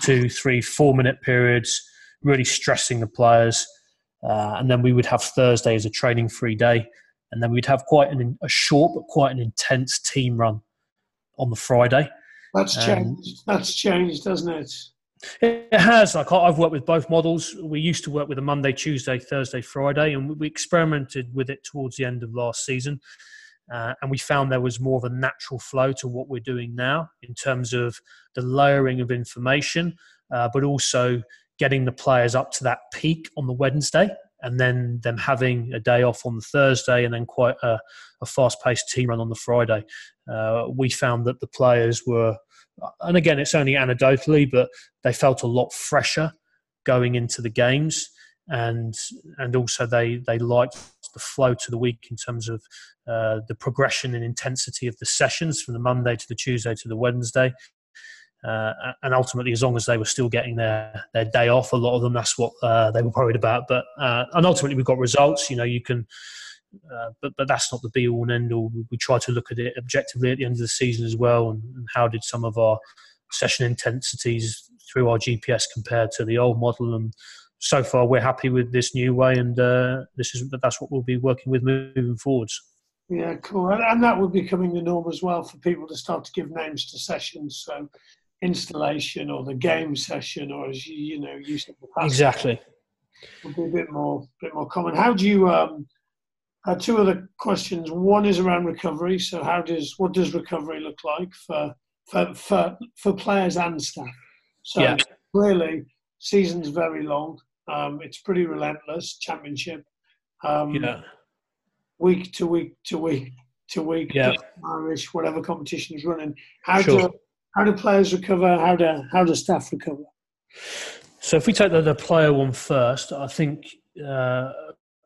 two, three, four minute periods, really stressing the players. Uh, and then we would have Thursday as a training free day. And then we'd have quite an, a short but quite an intense team run on the Friday. That's um, changed. That's changed, doesn't it? It has. Like I've worked with both models. We used to work with a Monday, Tuesday, Thursday, Friday, and we experimented with it towards the end of last season. Uh, and we found there was more of a natural flow to what we're doing now in terms of the layering of information, uh, but also getting the players up to that peak on the Wednesday and then them having a day off on the Thursday and then quite a, a fast paced team run on the Friday. Uh, we found that the players were, and again, it's only anecdotally, but they felt a lot fresher going into the games. And and also they they liked the flow to the week in terms of uh, the progression and intensity of the sessions from the Monday to the Tuesday to the Wednesday. Uh, and ultimately, as long as they were still getting their, their day off, a lot of them, that's what uh, they were worried about. But uh, and ultimately, we've got results. You know, you can, uh, but but that's not the be all and end all. We try to look at it objectively at the end of the season as well, and, and how did some of our session intensities through our GPS compared to the old model. And so far, we're happy with this new way, and uh, this is that's what we'll be working with moving forwards. Yeah, cool. And, and that will be becoming the norm as well for people to start to give names to sessions. So installation or the game session, or as you, you know, the past. Exactly. Will be a bit more, bit more common. How do you? Um, uh, two other questions. One is around recovery. So, how does what does recovery look like for for for, for players and staff? So, yeah. clearly, season's very long. Um, it's pretty relentless. Championship. Um, yeah week to week to week to week, yeah. Irish, whatever competition is running. How sure. do how do players recover? How do how do staff recover? So if we take the, the player one first, I think uh,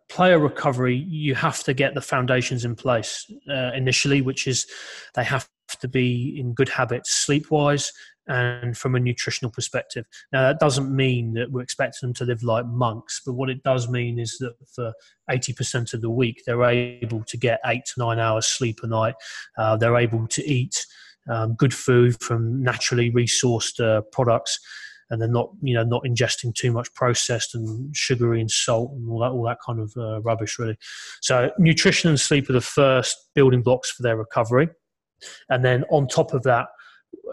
player recovery, you have to get the foundations in place uh, initially, which is they have to be in good habits sleep wise and from a nutritional perspective. Now, that doesn't mean that we're expecting them to live like monks, but what it does mean is that for 80% of the week, they're able to get eight to nine hours sleep a night. Uh, they're able to eat um, good food from naturally resourced uh, products. And they're not, you know, not ingesting too much processed and sugary and salt and all that, all that kind of uh, rubbish, really. So, nutrition and sleep are the first building blocks for their recovery. And then on top of that,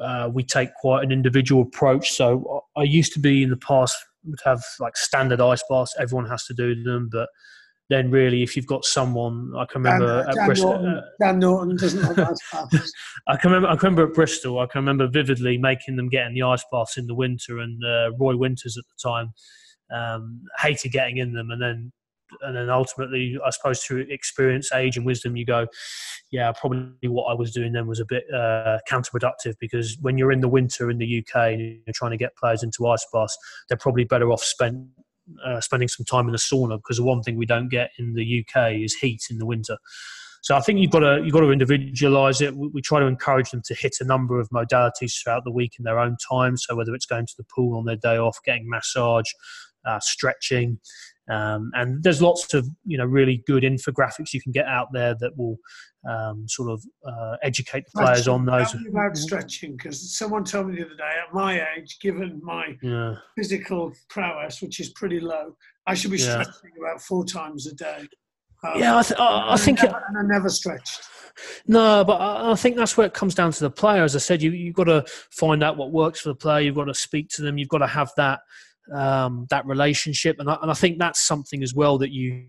uh, we take quite an individual approach. So I used to be in the past would have like standard ice baths. Everyone has to do them, but then really, if you've got someone, I can remember Dan, at Dan Bristol. Norton, uh, Dan Norton doesn't have ice baths. I can remember. I can remember at Bristol. I can remember vividly making them getting the ice baths in the winter, and uh, Roy Winters at the time um, hated getting in them, and then and then ultimately, I suppose through experience, age, and wisdom, you go, yeah, probably what I was doing then was a bit uh, counterproductive because when you're in the winter in the UK and you're trying to get players into ice baths, they're probably better off spent uh, spending some time in the sauna because the one thing we don't get in the UK is heat in the winter. So I think you've got to you've got to individualise it. We, we, try to encourage them to hit a number of modalities throughout the week in their own time. So whether it's going to the pool on their day off, getting massage, uh, stretching, um, and there's lots of you know really good infographics you can get out there that will um, sort of uh, educate the players on those. About stretching because someone told me the other day at my age, given my yeah. physical prowess, which is pretty low, I should be yeah. stretching about four times a day. Um, yeah, I, th- I, I think, I, never, and I never stretched. No, but I think that's where it comes down to the player. As I said, you you've got to find out what works for the player. You've got to speak to them. You've got to have that um, that relationship, and I, and I think that's something as well that you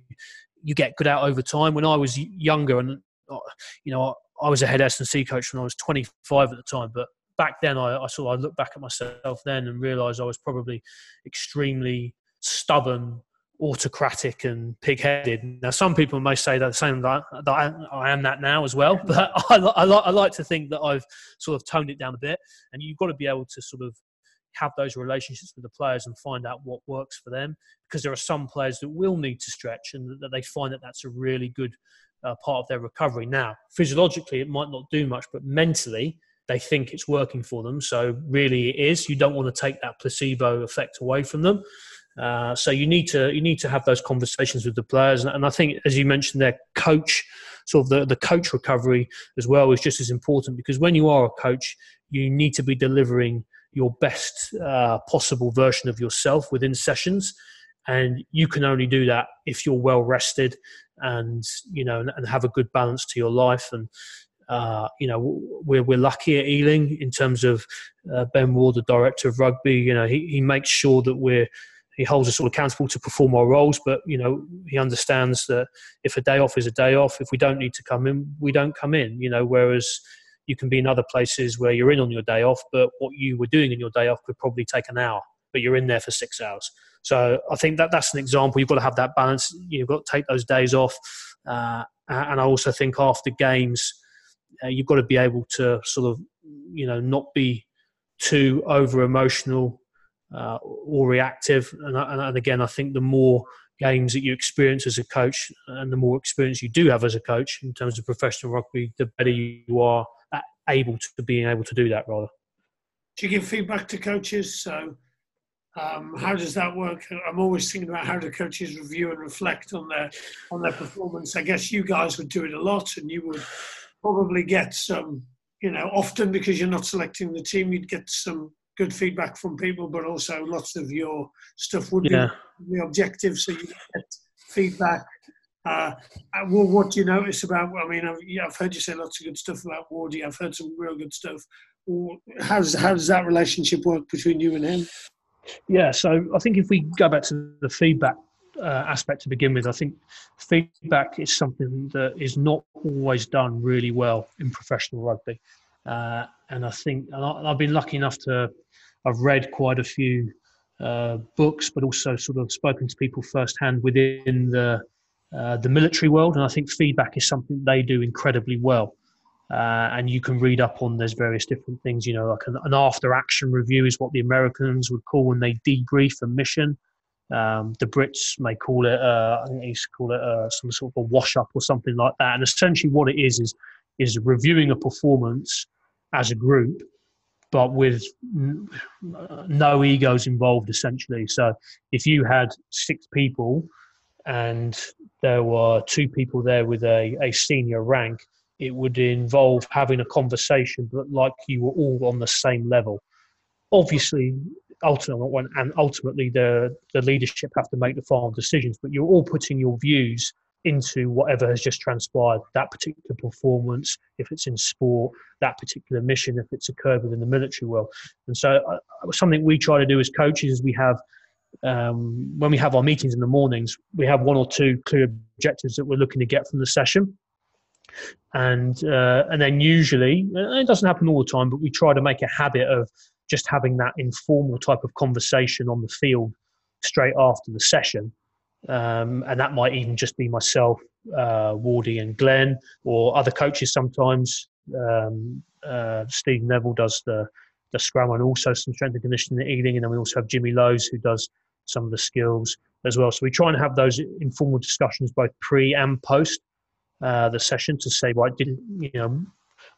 you get good at over time. When I was younger, and uh, you know, I, was a head S and C coach when I was 25 at the time, but back then I, I sort of I look back at myself then and realised I was probably extremely stubborn, autocratic, and pig-headed. Now, some people may say that the same that, that I, I, am that now as well, but I, I, I like to think that I've sort of toned it down a bit. And you've got to be able to sort of have those relationships with the players and find out what works for them because there are some players that will need to stretch and that they find that that's a really good uh, part of their recovery. Now physiologically it might not do much but mentally they think it's working for them. So really it is. You don't want to take that placebo effect away from them. Uh, so you need to you need to have those conversations with the players. And, and i think as you mentioned their coach sort of the, the coach recovery as well is just as important because when you are a coach you need to be delivering your best uh, possible version of yourself within sessions and you can only do that if you're well rested and you know and, have a good balance to your life and uh, you know we're, we're lucky at Ealing in terms of uh, Ben Ward, the director of rugby. You know he, he makes sure that we're he holds us all accountable to perform our roles, but you know he understands that if a day off is a day off, if we don't need to come in, we don't come in. You know, whereas you can be in other places where you're in on your day off, but what you were doing in your day off could probably take an hour, but you're in there for six hours. So I think that that's an example. You've got to have that balance. You've got to take those days off. Uh, and I also think after games, uh, you've got to be able to sort of, you know, not be too over emotional uh, or reactive. And, and, again, I think the more games that you experience as a coach and the more experience you do have as a coach in terms of professional rugby, the better you are able to being able to do that rather. Do you give feedback to coaches? So, um, how does that work? I'm always thinking about how do coaches review and reflect on their on their performance. I guess you guys would do it a lot, and you would probably get some, you know, often because you're not selecting the team, you'd get some good feedback from people, but also lots of your stuff would Yeah. be the objective, so you get feedback. Uh, uh, well, what do you notice about? I mean, I've, yeah, I've heard you say lots of good stuff about Wardy. I've heard some real good stuff. Well, How's how does that relationship work between you and him? Yeah, so I think if we go back to the feedback uh, aspect to begin with, I think feedback is something that is not always done really well in professional rugby. Uh, and I think, and I, I've been lucky enough to, I've read quite a few uh, books, but also sort of spoken to people firsthand within the uh, the military world, and I think feedback is something they do incredibly well. Uh, and you can read up on there's various different things. You know, like an, an after action review is what the Americans would call when they debrief a mission. Um, the Brits may call it, uh, I think they used to call it uh, some sort of a wash up or something like that. And essentially, what it is is is reviewing a performance as a group, but with n- no egos involved. Essentially, so if you had six people and there were two people there with a, a senior rank, it would involve having a conversation, but like you were all on the same level. Obviously, ultimately, and ultimately, the the leadership have to make the final decisions. But you're all putting your views into whatever has just transpired. That particular performance, if it's in sport, that particular mission, if it's occurred within the military world. And so, uh, something we try to do as coaches is we have um, when we have our meetings in the mornings, we have one or two clear objectives that we're looking to get from the session. And uh, and then usually it doesn't happen all the time, but we try to make a habit of just having that informal type of conversation on the field straight after the session. Um, and that might even just be myself, uh, Wardy, and Glenn, or other coaches sometimes. Um, uh, Steve Neville does the the scrum and also some strength and conditioning eating, and then we also have Jimmy Lowe's who does some of the skills as well. So we try and have those informal discussions both pre and post uh, the session to say, right, did you know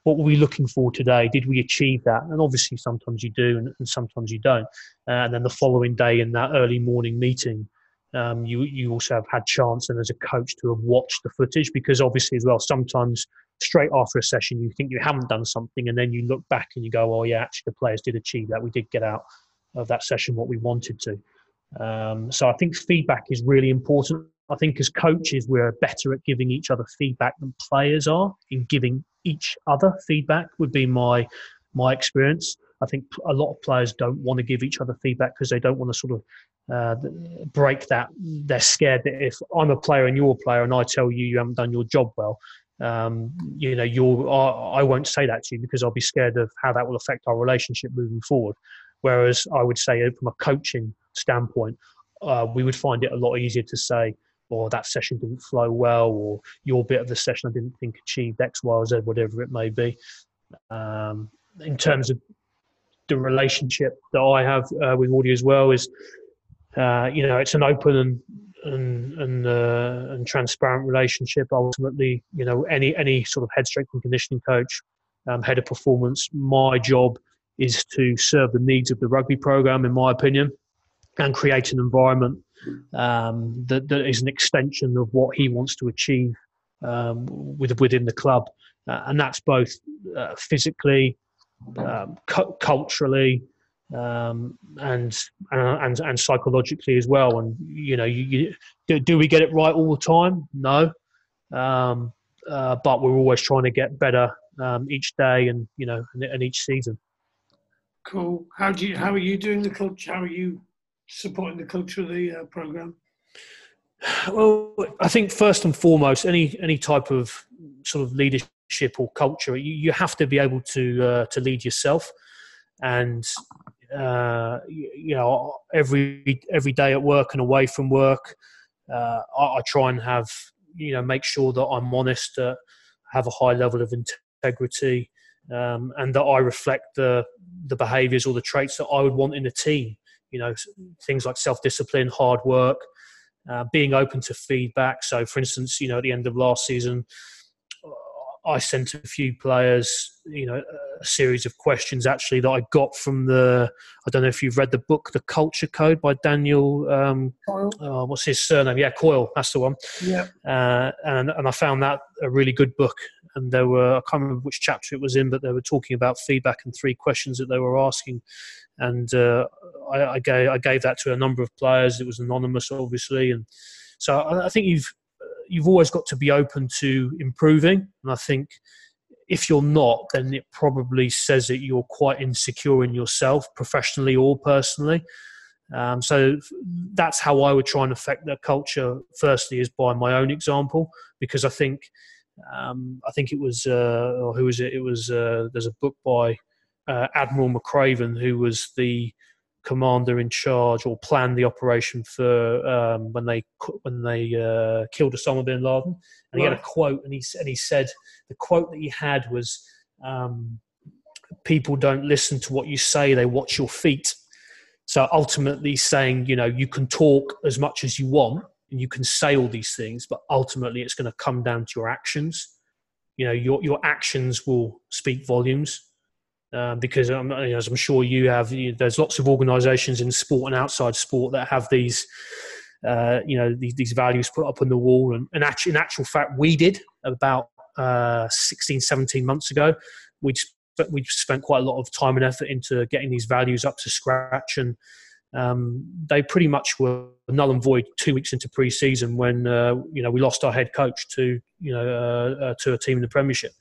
what were we looking for today? Did we achieve that? And obviously, sometimes you do, and, and sometimes you don't. Uh, and then the following day in that early morning meeting, um, you you also have had chance and as a coach to have watched the footage because obviously as well sometimes straight after a session you think you haven't done something and then you look back and you go oh yeah actually the players did achieve that we did get out of that session what we wanted to um, so I think feedback is really important. I think as coaches, we're better at giving each other feedback than players are in giving each other feedback. Would be my my experience. I think a lot of players don't want to give each other feedback because they don't want to sort of uh, break that. They're scared that if I'm a player and you're a player, and I tell you you haven't done your job well, um, you know, you're I, I won't say that to you because I'll be scared of how that will affect our relationship moving forward. Whereas I would say from a coaching standpoint, uh, we would find it a lot easier to say, or oh, that session didn't flow well, or your bit of the session I didn't think achieved X, Y, or Z, whatever it may be. Um, in terms of the relationship that I have uh, with Wardy as well is, uh, you know, it's an open and and and, uh, and transparent relationship. Ultimately, you know, any any sort of head strength and conditioning coach, um, head of performance, my job is to serve the needs of the rugby program, in my opinion, and create an environment um, that, that is an extension of what he wants to achieve um, with, within the club. Uh, and that's both uh, physically, um, cu- culturally, um, and, and and psychologically as well. And you know, you, you, do, do, we get it right all the time? No, um, uh, but we're always trying to get better um, each day, and you know, and, and each season. Cool. How do you? How are you doing the culture? How are you supporting the culture of the uh, program? Well, I think first and foremost, any any type of sort of leadership or culture, you, you have to be able to uh, to lead yourself, and uh, you, know every every day at work and away from work, uh, I, I, try and have you know make sure that I'm honest, uh, have a high level of integrity, um, and that I reflect the the behaviours or the traits that I would want in a team. You know, things like self discipline, hard work, uh, being open to feedback. So, for instance, you know, at the end of last season, I sent a few players, you know, a series of questions actually that I got from the. I don't know if you've read the book, The Culture Code by Daniel. Um, oh, what's his surname? Yeah, Coyle. That's the one. Yeah. Uh, and and I found that a really good book and there were I can't remember which chapter it was in, but they were talking about feedback and three questions that they were asking, and uh, I, I, gave I gave that to a number of players. It was anonymous, obviously, and so I, I think you've you've always got to be open to improving, and I think if you're not, then it probably says that you're quite insecure in yourself, professionally or personally. Um, so that's how I would try and affect the culture. Firstly, is by my own example, because I think um, I think it was uh, who was it? It was uh, there's a book by uh, Admiral McRaven who was the commander in charge or planned the operation for um, when they when they uh, killed Osama bin Laden. And he had a quote, and he and he said the quote that he had was, um, "People don't listen to what you say; they watch your feet." So ultimately, saying, you know, you can talk as much as you want and you can say all these things, but ultimately it's going to come down to your actions. You know, your, your actions will speak volumes. Uh, because um, as I'm sure you have, you, there's lots of organisations in sport and outside sport that have these, uh, you know, these, these, values put up on the wall. And, and actually, in actual fact, we did about uh, 16, 17 months ago. We but we spent quite a lot of time and effort into getting these values up to scratch and um, they pretty much were null and void two weeks into pre-season when uh, you know we lost our head coach to you know uh, uh, to a team in the Premiership.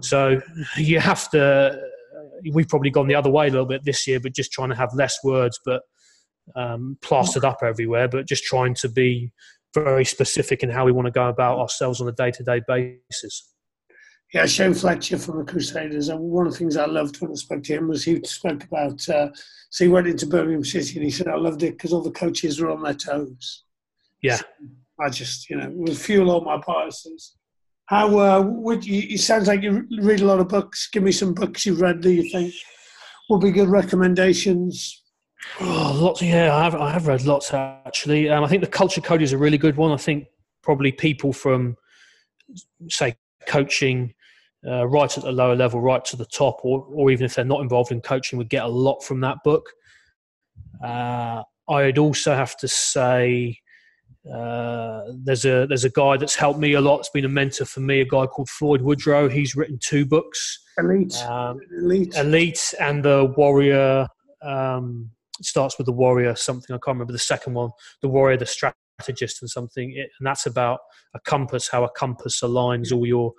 So you have to. We've probably gone the other way a little bit this year, but just trying to have less words, but um, plastered up everywhere. But just trying to be very specific in how we want to go about ourselves on a day-to-day basis. Yeah, Shane Fletcher from the Crusaders. And one of the things I loved when I spoke to him was he spoke about, uh, so he went into Birmingham City and he said, I loved it because all the coaches were on their toes. Yeah. So I just, you know, it would fuel all my biases. How uh, would you, it sounds like you read a lot of books. Give me some books you've read that you think will be good recommendations. Oh, lots. Yeah, I have, I have read lots actually. Um, I think the Culture Code is a really good one. I think probably people from, say, coaching uh, right at the lower level, right to the top, or, or even if they're not involved in coaching, would get a lot from that book. Uh, I'd also have to say uh, there's a there's a guy that's helped me a lot. It's been a mentor for me. A guy called Floyd Woodrow. He's written two books. Elite, um, elite, elite, and the Warrior. Um, starts with the Warrior. Something I can't remember the second one. The Warrior, the strategist, and something. It, and that's about a compass. How a compass aligns all your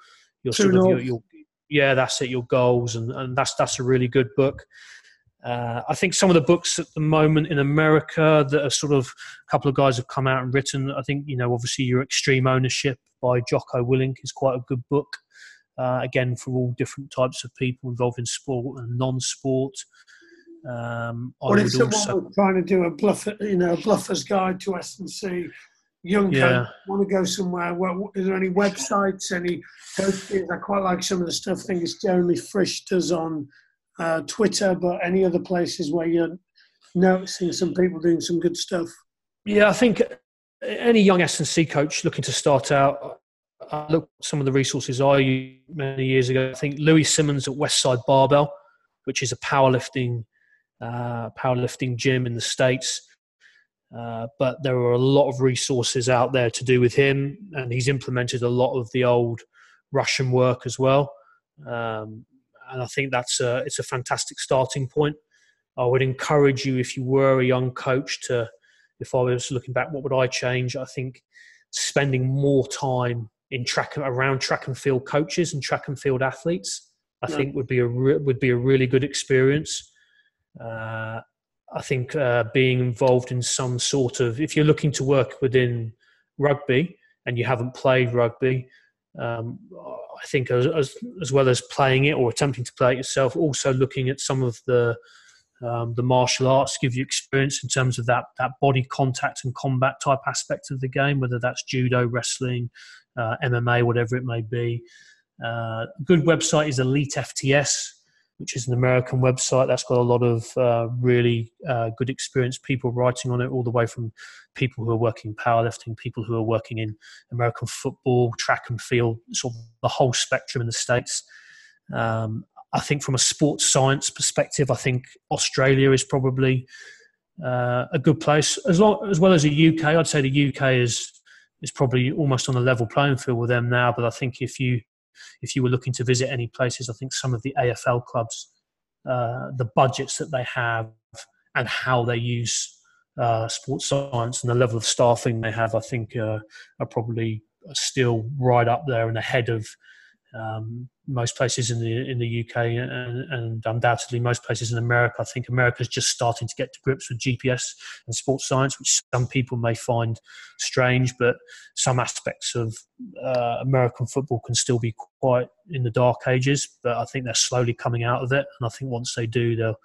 your sort of your, your, yeah, that's it, your goals, and, and that's that's a really good book. Uh, I think some of the books at the moment in America that are sort of a couple of guys have come out and written. I think you know, obviously, your Extreme Ownership by Jocko Willink is quite a good book. Uh, again, for all different types of people involved in sport and non-sport. Um, what if someone also, was trying to do a bluffer, you know, a bluffer's guide to S and C young yeah. want to go somewhere. What, is there any websites, any coaches? I quite like some of the stuff. I think it's Jeremy Frisch does on uh, Twitter, but any other places where you're noticing some people doing some good stuff? Yeah, I think any young S&C coach looking to start out, I looked at some of the resources I used many years ago. I think Louie Simmons at Westside Barbell, which is a powerlifting uh, powerlifting gym in the States uh, but there are a lot of resources out there to do with him, and he's implemented a lot of the old Russian work as well. Um, and I think that's a, it's a fantastic starting point. I would encourage you, if you were a young coach, to, if I was looking back, what would I change? I think spending more time in track around track and field coaches and track and field athletes, I yeah. think would be a re- would be a really good experience. Uh, I think uh, being involved in some sort of, if you're looking to work within rugby and you haven't played rugby, um, I think as, as, as, well as playing it or attempting to play it yourself, also looking at some of the um, the martial arts give you experience in terms of that that body contact and combat type aspect of the game, whether that's judo, wrestling, uh, MMA, whatever it may be. Uh, good website is Elite FTS which is an American website that's got a lot of uh, really uh, good experienced people writing on it, all the way from people who are working in powerlifting, people who are working in American football, track and field, sort of the whole spectrum in the States. Um, I think from a sports science perspective, I think Australia is probably uh, a good place, as, long, as well as the UK. I'd say the UK is is probably almost on a level playing field with them now. But I think if you if you were looking to visit any places, I think some of the AFL clubs, uh, the budgets that they have and how they use uh, sports science and the level of staffing they have, I think, uh, are probably still right up there and ahead of um, most places in the in the UK and, and, undoubtedly most places in America. I think America's just starting to get to grips with GPS and sports science, which some people may find strange, but some aspects of uh, American football can still be quite in the dark ages. But I think they're slowly coming out of it, and I think once they do, they'll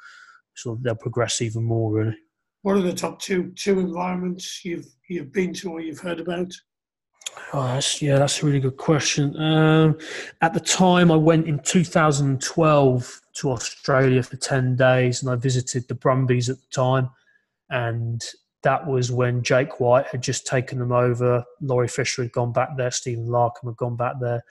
sort of they'll progress even more. Really. What are the top two two environments you've you've been to or you've heard about? Oh, that's, yeah, that's a really good question. Um, at the time, I went in 2012 to Australia for 10 days and I visited the Brumbies at the time. And that was when Jake White had just taken them over. Laurie Fisher had gone back there. Stephen Larkham had gone back there.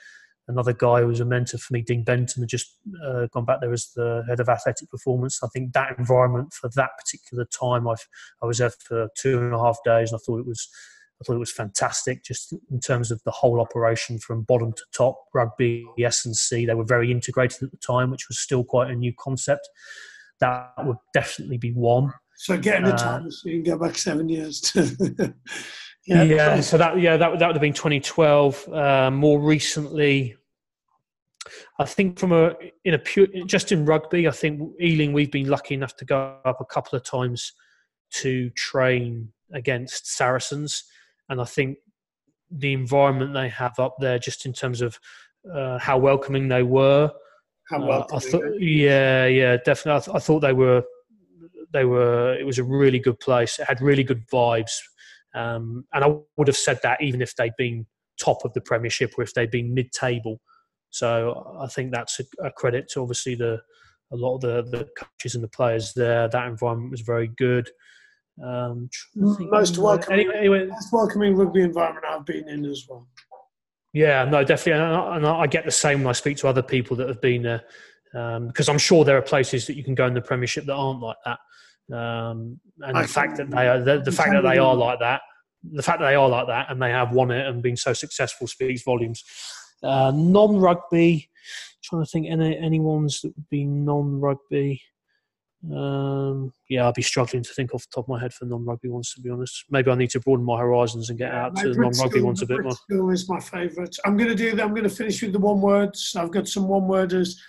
Another guy who was a mentor for me, Dean Benton, had just uh, gone back there as the head of athletic performance. I think that environment for that particular time, I've, I was there for two and a half days and I thought it was – I thought it was fantastic, just in terms of the whole operation from bottom to top. Rugby, S and C, they were very integrated at the time, which was still quite a new concept. That would definitely be one. So getting the uh, time, so you can go back seven years. yeah, yeah. So that yeah that that would have been 2012. Uh, more recently, I think from a in a pure just in rugby, I think Ealing we've been lucky enough to go up a couple of times to train against Saracens and I think the environment they have up there, just in terms of uh, how welcoming they were. How welcoming? Uh, I thought, yeah, yeah, definitely. I, th- I, thought they were, they were. It was a really good place. It had really good vibes, um, and I would have said that even if they'd been top of the Premiership or if they'd been mid-table. So I think that's a, a credit to obviously the a lot of the, the coaches and the players there. That environment was very good. Um, most welcoming, anyway, anyway, most welcoming rugby environment I've been in as well. Yeah, no, definitely, and I, and I, get the same when I speak to other people that have been there, um, because I'm sure there are places that you can go in the Premiership that aren't like that. Um, and I the fact that they are, the, the fact that they are like that, the fact that they are like that, and they have won it and been so successful speaks volumes. Uh, non-rugby, trying to think any any ones that would be non-rugby. Um, yeah, I'll be struggling to think off the top of my head for non-rugby ones. To be honest, maybe I need to broaden my horizons and get yeah, out to the non-rugby ones a bit more. School is my favourite. I'm going to do. I'm going to finish with the one words. I've got some one worders.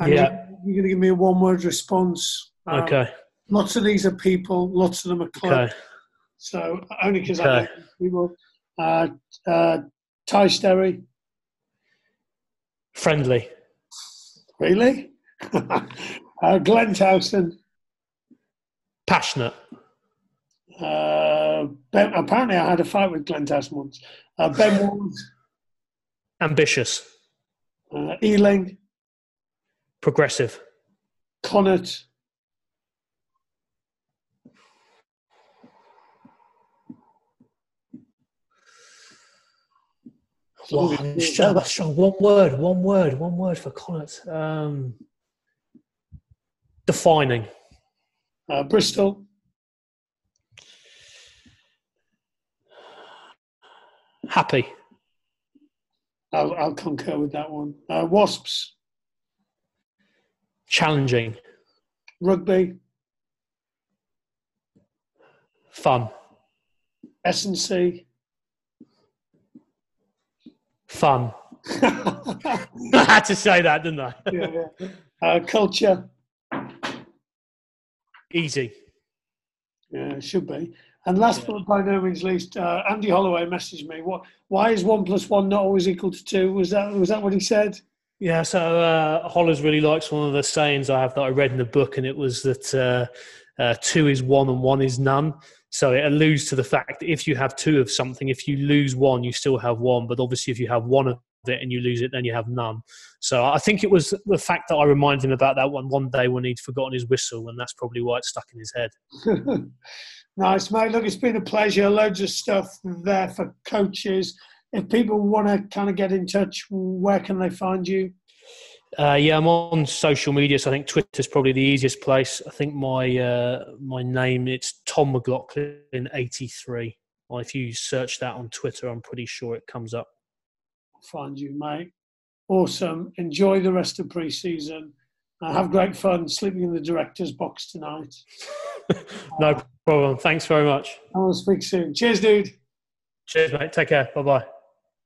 yeah, you're going to give me a one word response. Um, okay. Lots of these are people. Lots of them are clubs. Okay. So only because okay. I people. Uh, uh, Ty Sterry. Friendly. Really? Uh, Glenn Townsend. Passionate. Uh, ben, apparently, I had a fight with Glenn Townsend once. Uh, ben Ward. Ambitious. Uh, Ealing. Progressive. Connacht. Wow, one word, one word, one word for Connacht. Um, Defining. Uh, Bristol. Happy. I'll, I'll concur with that one. Uh, Wasps. Challenging. Rugby. Fun. S&C. Fun. I had to say that, didn't I? yeah, yeah. Uh, culture. Easy. Yeah, it should be. And last yeah. but by no means least, uh, Andy Holloway messaged me. What? Why is one plus one not always equal to two? Was that was that what he said? Yeah. So uh, Hollers really likes one of the sayings I have that I read in the book, and it was that uh, uh, two is one and one is none. So it alludes to the fact that if you have two of something, if you lose one, you still have one. But obviously, if you have one of it and you lose it, then you have none. So I think it was the fact that I reminded him about that one one day when he'd forgotten his whistle, and that's probably why it stuck in his head. nice, mate. Look, it's been a pleasure. Loads of stuff there for coaches. If people want to kind of get in touch, where can they find you? Uh, yeah, I'm on social media, so I think Twitter's probably the easiest place. I think my uh, my name it's Tom McLaughlin eighty three. Well, if you search that on Twitter, I'm pretty sure it comes up find you, mate. awesome. Enjoy the rest of pre-season. Uh, have great fun sleeping in the director's box tonight. no problem. Thanks very much. I will speak soon. Cheers, dude. Cheers, mate. Take care. Bye bye.